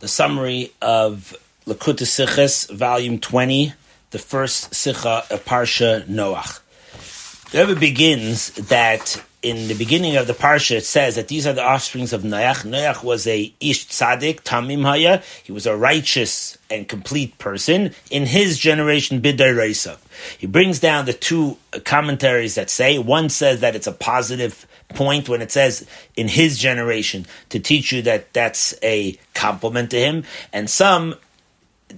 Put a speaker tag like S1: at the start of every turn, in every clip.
S1: the summary of Likkutei Sichos, volume 20, the first Sicha of Parsha Noach. The Rebbe begins that in the beginning of the Parsha, it says that these are the offsprings of Noach. Noach was a Ish Tzadik, Tamim Haya. He was a righteous and complete person in his generation, Bidai Reisa. He brings down the two commentaries that say, one says that it's a positive point when it says in his generation to teach you that that's a compliment to him, and some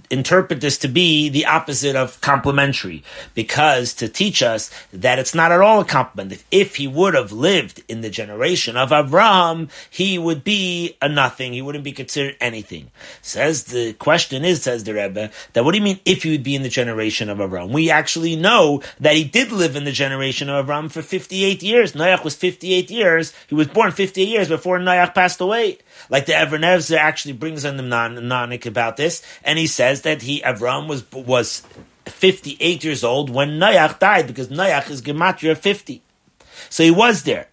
S1: interpret this to be the opposite of complimentary, because to teach us that it's not at all a compliment. If he would have lived in the generation of Avraham, he would be a nothing. He wouldn't be considered anything. Says the question is, says the Rebbe, that what do you mean if he would be in the generation of Avraham? We actually know that he did live in the generation of Avraham for 58 years. Noach was 58 years. He was born 58 years before Noach passed away. Like the Even HaEzer actually brings on the Nanik about this, and he says that he Avram was was 58 years old when Noach died because Noach is gematria 50. So he was there.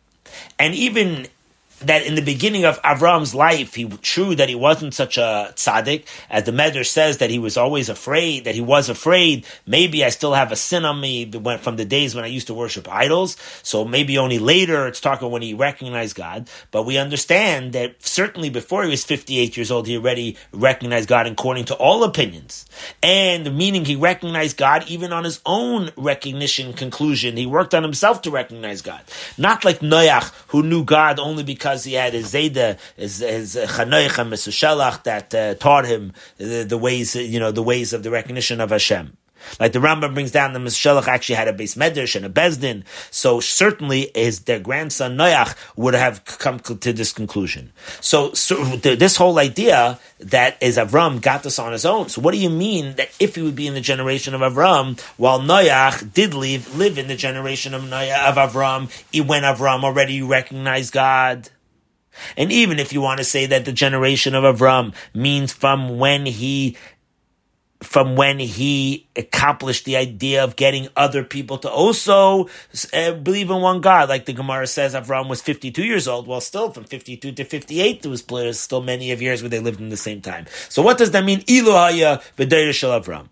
S1: And even that in the beginning of Avram's life, he true that he wasn't such a tzaddik, as the Medrash says that he was always afraid, that he was afraid. Maybe I still have a sin on me from the days when I used to worship idols. So maybe only later it's talking when he recognized God. But we understand that certainly before he was 58 years old, he already recognized God according to all opinions. And meaning he recognized God even on his own recognition conclusion. He worked on himself to recognize God. Not like Noach, who knew God only because because he had his Zayda, his, his Chanoich and that uh, taught him the, the, ways, you know, the ways of the recognition of Hashem. Like the Rambam brings down, the Mesushelach actually had a beis medrash and a beis din. So certainly his their grandson Noach would have come to this conclusion. So, so this whole idea that is Avram got this on his own. So what do you mean that if he would be in the generation of Avram, while Noach did live live in the generation of Noach of Avram, he when Avram already recognized God? And even if you want to say that the generation of Avram means from when he from when he accomplished the idea of getting other people to also uh, believe in one God. Like the Gemara says, Avram was 52 years old. Well, still from 52 to 58, there was still many of years where they lived in the same time. So what does that mean? Ilohaya v'deir shel Avram.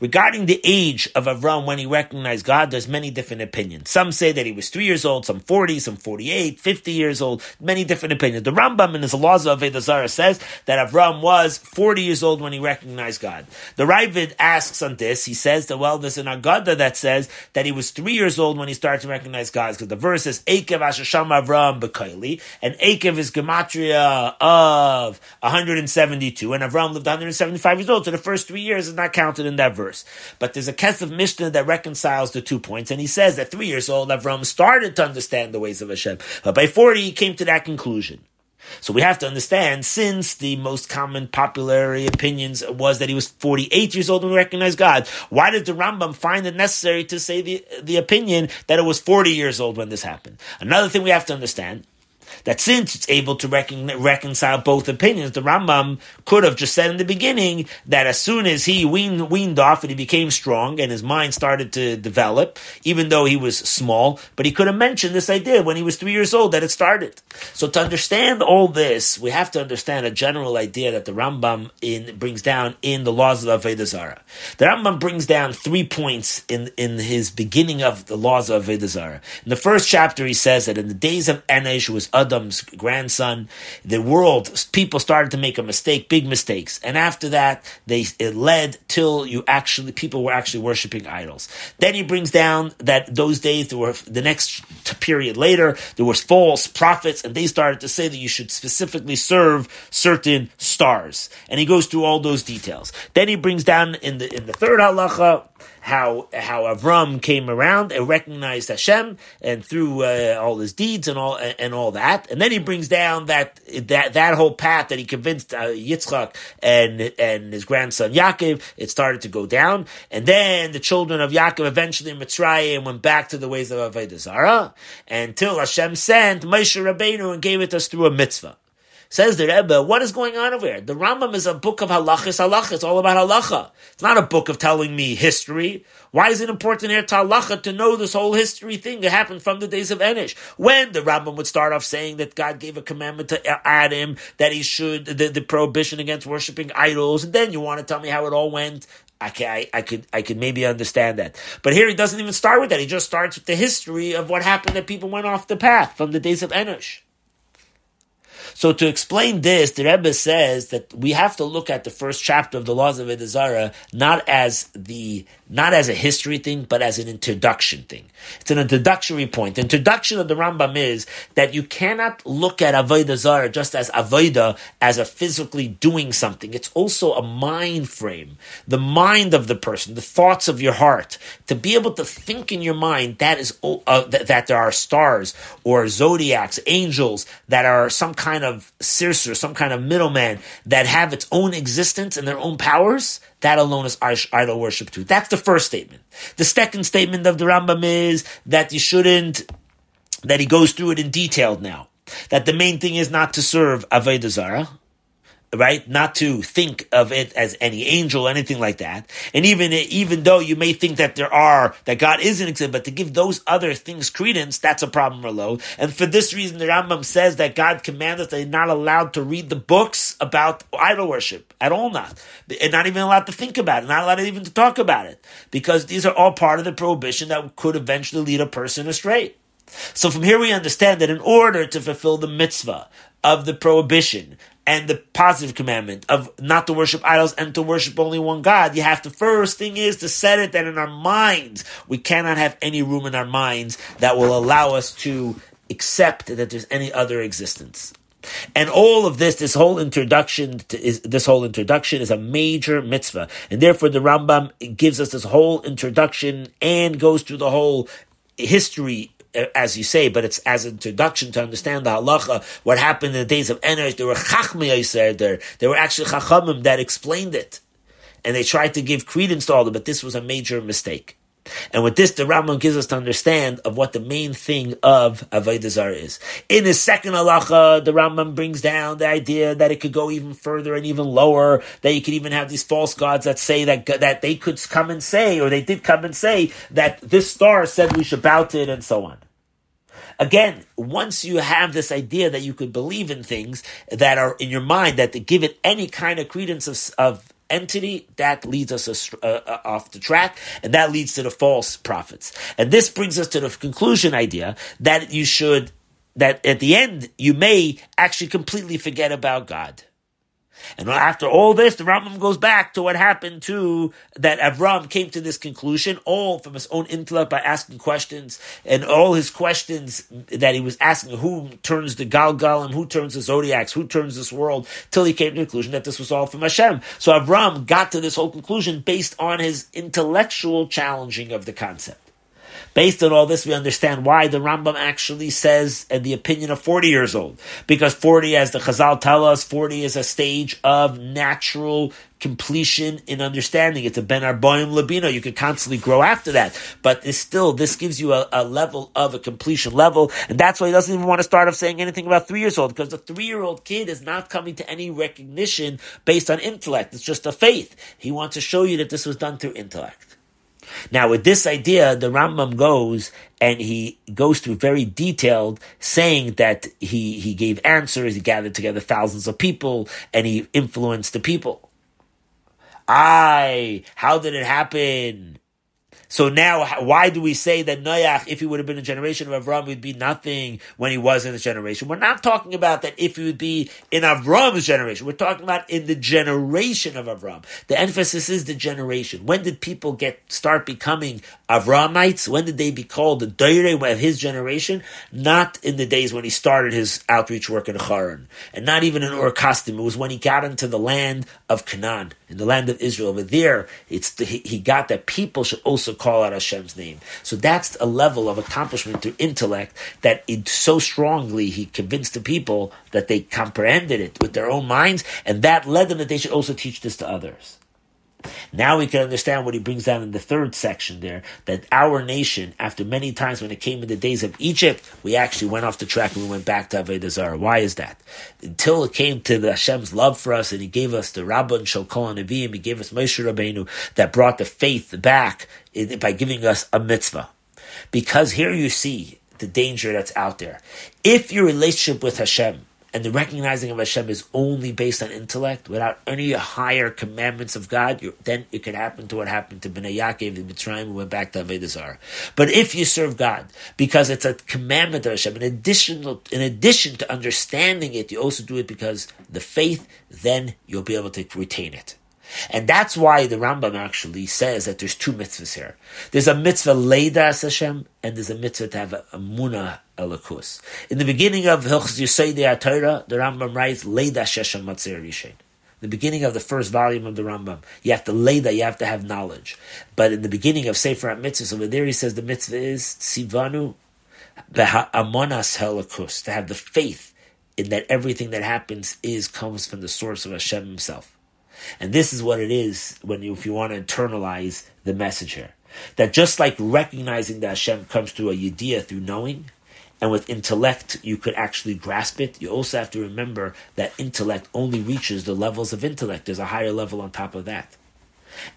S1: Regarding the age of Avram when he recognized God, there's many different opinions. Some say that he was three years old, some 40, some 48, 50 years old, many different opinions. The Rambam in his laws of Avodah Zarah says that Avram was 40 years old when he recognized God. The Ra'avad asks on this, he says that, well, there's an Agada that says that he was three years old when he started to recognize God, because the verse is, Ekev Ashasham Avram Bekaili, and Ekev is Gematria of 172, and Avram lived 175 years old, so the first three years is not counted in that that verse. But there's a Kesef Mishnah that reconciles the two points, and he says that three years old Avram started to understand the ways of Hashem, but by 40 he came to that conclusion. So we have to understand, since the most common popular opinions was that he was 48 years old when he recognized God, why did the Rambam find it necessary to say the, the opinion that it was 40 years old when this happened? Another thing we have to understand that since it's able to recon- reconcile both opinions, the Rambam could have just said in the beginning that as soon as he weaned, weaned off and he became strong and his mind started to develop, even though he was small, but he could have mentioned this idea when he was three years old that it started. So to understand all this, we have to understand a general idea that the Rambam in, brings down in the laws of Avodah Zarah. The Rambam brings down three points in, in his beginning of the laws of Avodah Zarah. In the first chapter, he says that in the days of Enosh, who was Adam's grandson. The world, people started to make a mistake, big mistakes. And after that, they, it led till you actually, people were actually worshiping idols. Then he brings down that those days, there were, the next period later, there was false prophets and they started to say that you should specifically serve certain stars. And he goes through all those details. Then he brings down in the, in the third halacha, how how Avram came around and recognized Hashem and through uh, all his deeds and all and all that, and then he brings down that that that whole path that he convinced uh, Yitzchak and and his grandson Yaakov, it started to go down, and then the children of Yaakov eventually in Mitzrayim went back to the ways of Avodah Zarah. Until Hashem sent Moshe Rabbeinu and gave it us through a mitzvah. Says the Rebbe, what is going on over here? The Rambam is a book of halachas halacha. It's all about halacha. It's not a book of telling me history. Why is it important here to halacha to know this whole history thing that happened from the days of Enosh? When the Rambam would start off saying that God gave a commandment to Adam that he should, the, the prohibition against worshiping idols, and then you want to tell me how it all went. Can, I, I could I could maybe understand that, but here he doesn't even start with that. He just starts with the history of what happened that people went off the path from the days of Enosh. So to explain this, the Rebbe says that we have to look at the first chapter of the laws of Avodah Zarah not as the not as a history thing, but as an introduction thing. It's an introductory point. The introduction of the Rambam is that you cannot look at Avodah Zarah just as Avodah, as a physically doing something. It's also a mind frame, the mind of the person, the thoughts of your heart. To be able to think in your mind that is uh, that, that there are stars or zodiacs, angels that are some kind of Circer, some kind of middleman that have its own existence and their own powers. That alone is idol worship too. That's the first statement. The second statement of the Rambam is that you shouldn't, that he goes through it in detail now. That the main thing is not to serve Avodah Zarah, right? Not to think of it as any angel, anything like that. And even even though you may think that there are that God isn't existent, but to give those other things credence, that's a problem or low. And for this reason, the Rambam says that God commanded that they're not allowed to read the books about idol worship at all, not and not even allowed to think about it, not allowed even to talk about it, because these are all part of the prohibition that could eventually lead a person astray. So from here we understand that in order to fulfill the mitzvah of the prohibition and the positive commandment of not to worship idols and to worship only one God, you have to first thing is to set it that in our minds, we cannot have any room in our minds that will allow us to accept that there's any other existence. And all of this, this whole introduction is this whole introduction is a major mitzvah, and therefore the Rambam gives us this whole introduction and goes through the whole history as you say, but it's as introduction to understand the halacha, what happened in the days of Enosh. There were chachmei there. There were actually chachamim that explained it. And they tried to give credence to all of it, but this was a major mistake. And with this, the Rambam gives us to understand of what the main thing of Avodah is. In his second halacha, the Rambam brings down the idea that it could go even further and even lower, that you could even have these false gods that say that, that they could come and say, or they did come and say, that this star said we should bow to it and so on. Again, once you have this idea that you could believe in things that are in your mind, that to give it any kind of credence of, of entity, that leads us uh, uh, off the track, and that leads to the false prophets. And this brings us to the conclusion idea that you should, that at the end, you may actually completely forget about God. And after all this, the Rambam goes back to what happened to that Avram came to this conclusion, all from his own intellect by asking questions, and all his questions that he was asking, who turns the Galgalim, who turns the zodiacs, who turns this world, till he came to the conclusion that this was all from Hashem. So Avram got to this whole conclusion based on his intellectual challenging of the concept. Based on all this, we understand why the Rambam actually says in the opinion of 40 years old. Because 40, as the Chazal tell us, 40 is a stage of natural completion in understanding. It's a ben arboim labino. You could constantly grow after that, but still this gives you a, a, level of a completion level, and that's why he doesn't even want to start off saying anything about three years old because the three year old kid is not coming to any recognition based on intellect. It's just a faith. He wants to show you that this was done through intellect. Now, with this idea, the Rambam goes and he goes through very detailed, saying that he, he gave answers, he gathered together thousands of people, and he influenced the people. I, how did it happen? So now, why do we say that Noach, if he would have been a generation of Avram, he would be nothing when he was in the generation? We're not talking about that if he would be in Avram's generation. We're talking about in the generation of Avram. The emphasis is the generation. When did people get start becoming Avramites? When did they be called the Doire of his generation? Not in the days when he started his outreach work in Haran, and not even in Ur Kasdim. It was when he got into the land of Canaan, in the land of Israel. Over there, it's the, he got that people should also call out Hashem's name. So that's a level of accomplishment through intellect that it so strongly he convinced the people that they comprehended it with their own minds, and that led them that they should also teach this to others. Now we can understand what he brings down in the third section there, that our nation, after many times when it came in the days of Egypt, we actually went off the track and we went back to Avodah Zarah. Why is that? Until it came to the Hashem's love for us and he gave us the Rabban Shokol and Nevi'im, he gave us Moshe Rabbeinu that brought the faith back by giving us a mitzvah. Because here you see the danger that's out there. If your relationship with Hashem and the recognizing of Hashem is only based on intellect, without any higher commandments of God, then it could happen to what happened to Bnei Yaakov in Mitzrayim who went back to Avodah Zarah. But if you serve God, because it's a commandment of Hashem, in addition, in addition to understanding it, you also do it because the faith, then you'll be able to retain it. And that's why the Rambam actually says that there's two mitzvahs here. There's a mitzvah leidas Hashem, and there's a mitzvah to have a, munah elakus. In the beginning of Hilchos Yisodei Torah, the Rambam writes leidas Hashem matzir rishain. The beginning of the first volume of the Rambam, you have to that, you have to have knowledge. But in the beginning of Sefer HaMitzvahs, over there he says the mitzvah is sivanu amonas helakus, to have the faith in that everything that happens is comes from the source of Hashem himself. And this is what it is when you, if you want to internalize the message here. That just like recognizing that Hashem comes through a yediyah through knowing, and with intellect you could actually grasp it, you also have to remember that intellect only reaches the levels of intellect. There's a higher level on top of that.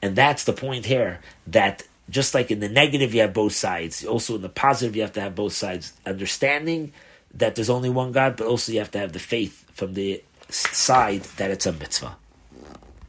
S1: And that's the point here that just like in the negative you have both sides, also in the positive you have to have both sides. Understanding that there's only one God, but also you have to have the faith from the side that it's a mitzvah.